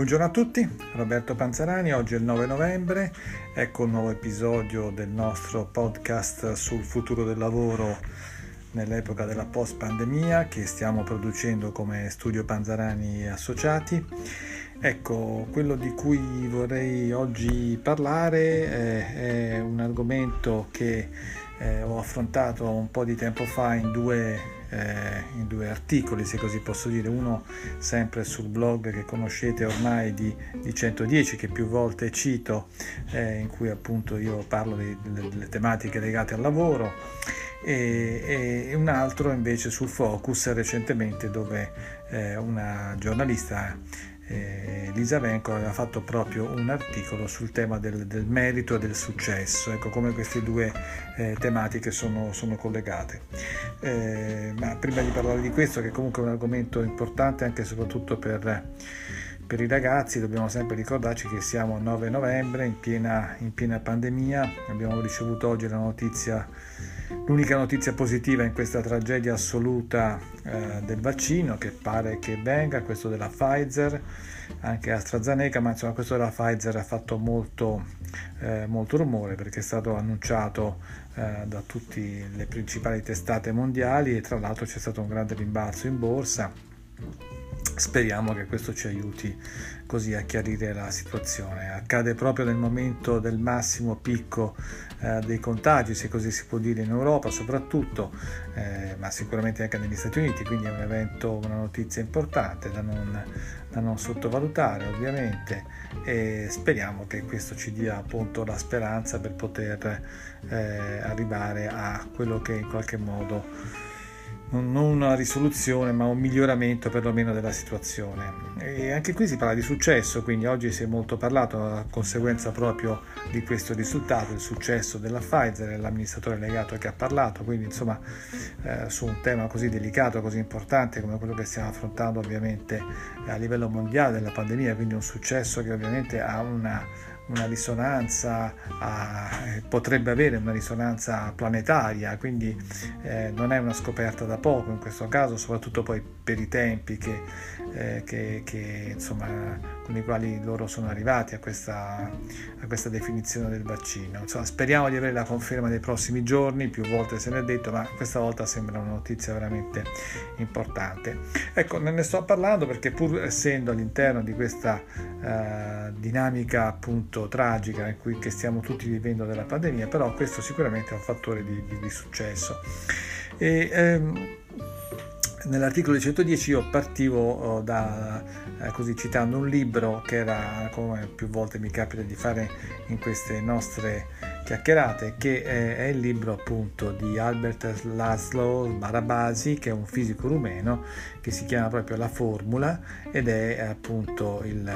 Buongiorno a tutti, Roberto Panzarani, oggi è il 9 novembre, ecco un nuovo episodio del nostro podcast sul futuro del lavoro nell'epoca della post pandemia che stiamo producendo come Studio Panzarani Associati. Ecco, quello di cui vorrei oggi parlare è, è un argomento che eh, ho affrontato un po' di tempo fa in due eh, in due articoli, se così posso dire, uno sempre sul blog che conoscete ormai di, di 110 che più volte cito, eh, in cui appunto io parlo di, delle tematiche legate al lavoro. E, e, un altro invece sul Focus recentemente dove eh, una giornalista eh, Lisa Venco aveva fatto proprio un articolo sul tema del, del merito e del successo, ecco come queste due eh, tematiche sono, sono collegate. Eh, ma prima di parlare di questo, che comunque è un argomento importante anche e soprattutto per, per i ragazzi, dobbiamo sempre ricordarci che siamo al 9 novembre, in piena, in piena pandemia, abbiamo ricevuto oggi notizia L'unica notizia positiva in questa tragedia assoluta eh, del vaccino che pare che venga, questo della Pfizer, anche AstraZeneca, ma insomma questo della Pfizer ha fatto molto, eh, molto rumore perché è stato annunciato eh, da tutte le principali testate mondiali e tra l'altro c'è stato un grande rimbalzo in borsa Speriamo che questo ci aiuti così a chiarire la situazione. Accade proprio nel momento del massimo picco eh, dei contagi, se così si può dire, in Europa soprattutto, eh, ma sicuramente anche negli Stati Uniti, quindi è un evento, una notizia importante da non, da non sottovalutare ovviamente e speriamo che questo ci dia appunto la speranza per poter eh, arrivare a quello che in qualche modo non una risoluzione ma un miglioramento perlomeno della situazione. E anche qui si parla di successo, quindi oggi si è molto parlato a conseguenza proprio di questo risultato, il successo della Pfizer, l'amministratore legato che ha parlato, quindi insomma eh, su un tema così delicato, così importante come quello che stiamo affrontando ovviamente a livello mondiale della pandemia, quindi un successo che ovviamente ha una una risonanza, a, potrebbe avere una risonanza planetaria, quindi eh, non è una scoperta da poco in questo caso, soprattutto poi per i tempi che, eh, che, che, insomma, con i quali loro sono arrivati a questa, a questa definizione del vaccino. Insomma, speriamo di avere la conferma nei prossimi giorni, più volte se ne è detto, ma questa volta sembra una notizia veramente importante. Ecco, ne, ne sto parlando perché pur essendo all'interno di questa eh, dinamica appunto tragica in cui, stiamo tutti vivendo della pandemia, però questo sicuramente è un fattore di, di, di successo. E, ehm, nell'articolo 110 io partivo oh, da, eh, così citando un libro che era, come più volte mi capita di fare in queste nostre chiacchierate, che è, è il libro appunto di Albert Laszlo Barabasi, che è un fisico rumeno, che si chiama proprio La Formula ed è appunto il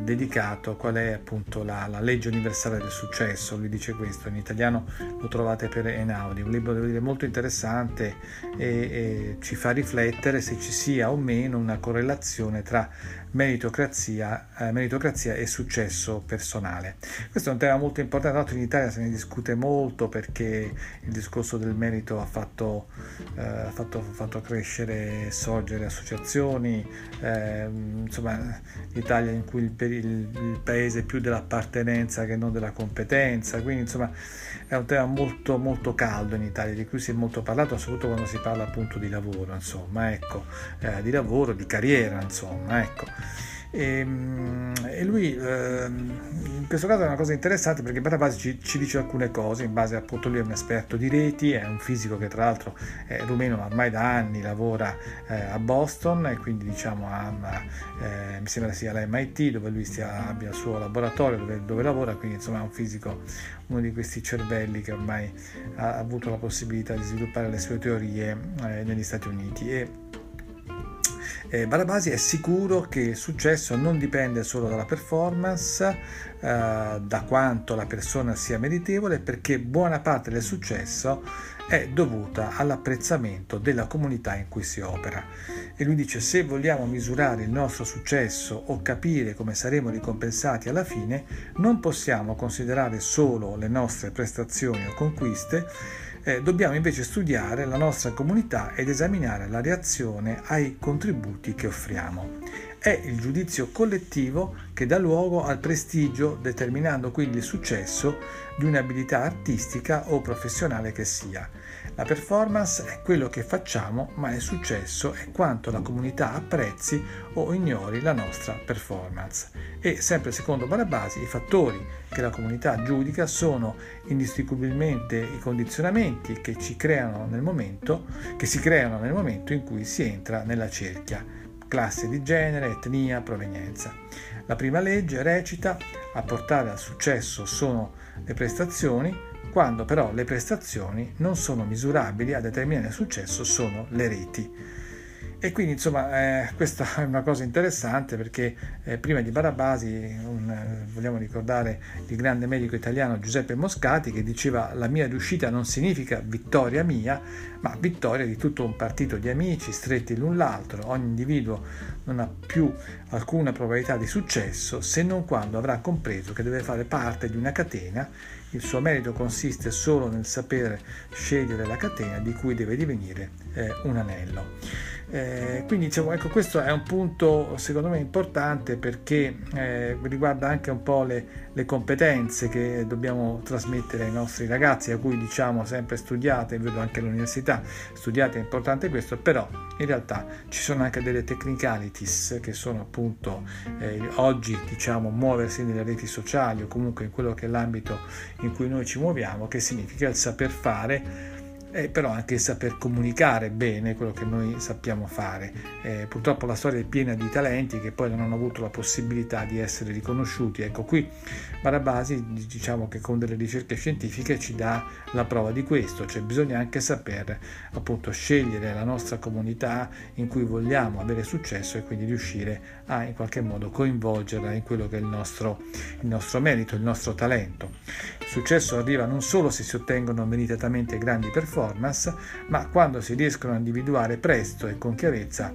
dedicato a qual è appunto la, la, legge universale del successo, lui dice questo, in italiano lo trovate per Enaudi, un libro devo dire molto interessante e, e ci fa riflettere se ci sia o meno una correlazione tra meritocrazia, eh, meritocrazia e successo personale. Questo è un tema molto importante, tra l'altro in Italia se ne discute molto perché il discorso del merito ha fatto, eh, fatto, fatto crescere e sorgere associazioni, eh, insomma l'Italia in cui il, il, il paese più dell'appartenenza che non della competenza, quindi insomma è un tema molto molto caldo in Italia di cui si è molto parlato soprattutto quando si parla appunto di lavoro insomma ecco eh, di lavoro di carriera insomma ecco. E, ehm, e lui eh, in questo caso è una cosa interessante perché Barabasi ci, ci, dice alcune cose in base appunto lui è un esperto di reti è un fisico che tra l'altro è rumeno ormai da anni lavora eh, a Boston e quindi diciamo ha, eh, mi sembra sia l'MIT dove lui stia, abbia il suo laboratorio dove, dove, lavora quindi insomma è un fisico uno di questi cervelli che ormai ha avuto la possibilità di sviluppare le sue teorie eh, negli Stati Uniti. E eh, Barabasi è sicuro che il successo non dipende solo dalla performance, eh, da quanto la persona sia meritevole, perché buona parte del successo è dovuta all'apprezzamento della comunità in cui si opera. E lui dice se vogliamo misurare il nostro successo o capire come saremo ricompensati alla fine, non possiamo considerare solo le nostre prestazioni o conquiste, eh, dobbiamo invece studiare la nostra comunità ed esaminare la reazione ai contributi che offriamo. è il giudizio collettivo che dà luogo al prestigio, determinando quindi il successo di un'abilità artistica o professionale che sia. La performance è quello che facciamo, ma il successo è quanto la comunità apprezzi o ignori la nostra performance. E sempre secondo Barabasi, i fattori che la comunità giudica sono indistinguibilmente i condizionamenti che, momento, che si creano nel momento in cui si entra nella cerchia classe di genere, etnia, provenienza. La prima legge recita a portare al successo sono le prestazioni, quando però le prestazioni non sono misurabili a determinare successo sono le reti. E quindi insomma eh, questa è una cosa interessante perché eh, prima di Barabasi un, eh, vogliamo ricordare il grande medico italiano Giuseppe Moscati che diceva la mia riuscita non significa vittoria mia ma vittoria di tutto un partito di amici stretti l'un l'altro. Ogni individuo non ha più alcuna probabilità di successo se non quando avrà compreso che deve fare parte di una catena il suo merito consiste solo nel sapere scegliere la catena di cui deve divenire eh, un anello. Eh, quindi diciamo, ecco, questo è un punto secondo me importante perché eh, riguarda anche un po' le, le, competenze che dobbiamo trasmettere ai nostri ragazzi, a cui diciamo sempre studiate, vedo anche all'università, studiate è importante questo, però in realtà ci sono anche delle technicalities che sono appunto eh, oggi diciamo muoversi nelle reti sociali o comunque in quello che è l'ambito in cui noi ci muoviamo, che significa il saper fare e però anche saper comunicare bene quello che noi sappiamo fare. Eh, purtroppo la storia è piena di talenti che poi non hanno avuto la possibilità di essere riconosciuti. Ecco qui Barabasi diciamo che con delle ricerche scientifiche ci dà la prova di questo, cioè bisogna anche saper appunto scegliere la nostra comunità in cui vogliamo avere successo e quindi riuscire a in qualche modo coinvolgerla in quello che è il nostro, il nostro merito, il nostro talento. Successo arriva non solo se si ottengono meritatamente grandi performance, performance, ma quando si riescono a individuare presto e con chiarezza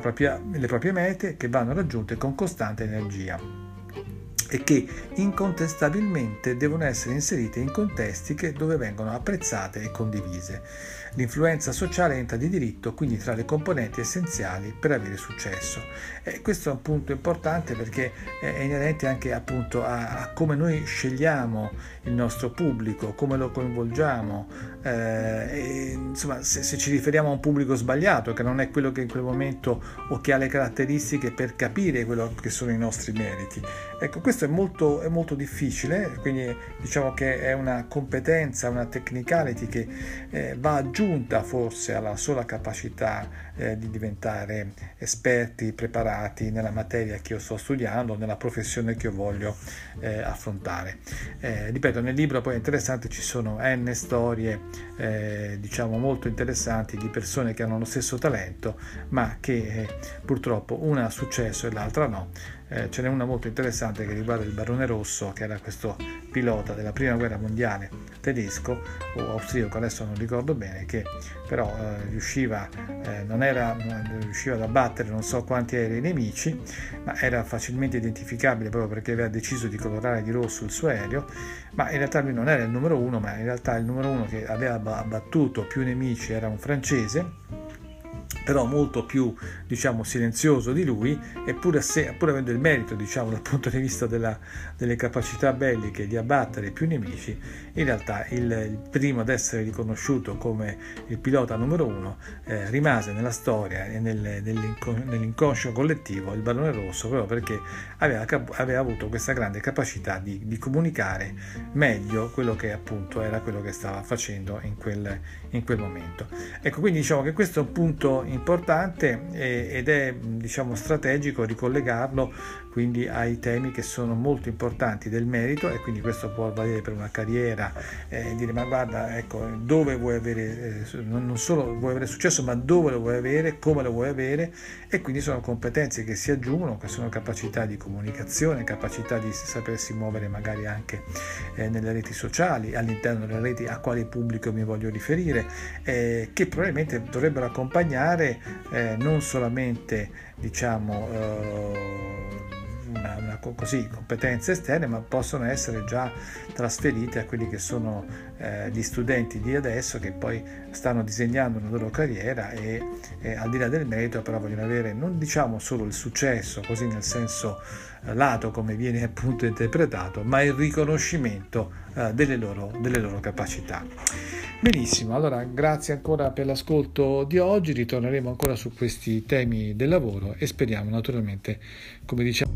propria, le proprie mete che vanno raggiunte con costante energia e che incontestabilmente devono essere inserite in contesti che, dove vengono apprezzate e condivise. L'influenza sociale entra di diritto quindi tra le componenti essenziali per avere successo. E questo è un punto importante perché è inerente anche appunto a, a come noi scegliamo il nostro pubblico, come lo coinvolgiamo, eh, e, insomma se, se, ci riferiamo a un pubblico sbagliato che non è quello che in quel momento o che ha le caratteristiche per capire quello che sono i nostri meriti. Ecco, questo è molto, è molto difficile, quindi diciamo che è una competenza, una technicality che eh, va aggiunta forse alla sola capacità eh, di diventare esperti, preparati nella materia che io sto studiando, nella professione che io voglio eh, affrontare. Eh, ripeto, nel libro poi è interessante, ci sono n storie eh, diciamo molto interessanti di persone che hanno lo stesso talento ma che eh, purtroppo una ha successo e l'altra no eh, ce n'è una molto interessante che riguarda il Barone Rosso, che era questo pilota della prima guerra mondiale tedesco o austriaco, adesso non ricordo bene, che però eh, riusciva, eh, non era, riusciva ad abbattere non so quanti aerei nemici, ma era facilmente identificabile proprio perché aveva deciso di colorare di rosso il suo aereo, ma in realtà lui non era il numero uno, ma in realtà il numero uno che aveva abbattuto più nemici era un francese però molto più diciamo silenzioso di lui eppure se, pur avendo il merito diciamo dal punto di vista della, delle capacità belliche di abbattere più nemici in realtà il, il primo ad essere riconosciuto come il pilota numero uno eh, rimase nella storia e nel, nell'inconscio collettivo il Barone Rosso proprio perché aveva, aveva avuto questa grande capacità di, di, comunicare meglio quello che appunto era quello che stava facendo in quel, in quel momento. Ecco quindi diciamo che questo è un punto importante ed è diciamo strategico ricollegarlo quindi ai temi che sono molto importanti del merito e quindi questo può valere per una carriera eh, dire ma guarda ecco dove vuoi avere eh, non solo vuoi avere successo ma dove lo vuoi avere come lo vuoi avere? E quindi sono competenze che si aggiungono che sono capacità di comunicazione capacità di sapersi muovere magari anche eh, nelle reti sociali all'interno delle reti a quale pubblico mi voglio riferire eh, che probabilmente dovrebbero accompagnare eh, non solamente diciamo eh, una, una, così, competenze esterne, ma possono essere già trasferite a quelli che sono eh, gli studenti di adesso che poi stanno disegnando una loro carriera e, e, al di là del merito però vogliono avere non diciamo solo il successo, così nel senso eh, lato come viene appunto interpretato, ma il riconoscimento eh, delle, loro, delle loro capacità. Benissimo, allora grazie ancora per l'ascolto di oggi, ritorneremo ancora su questi temi del lavoro e speriamo naturalmente, come diciamo...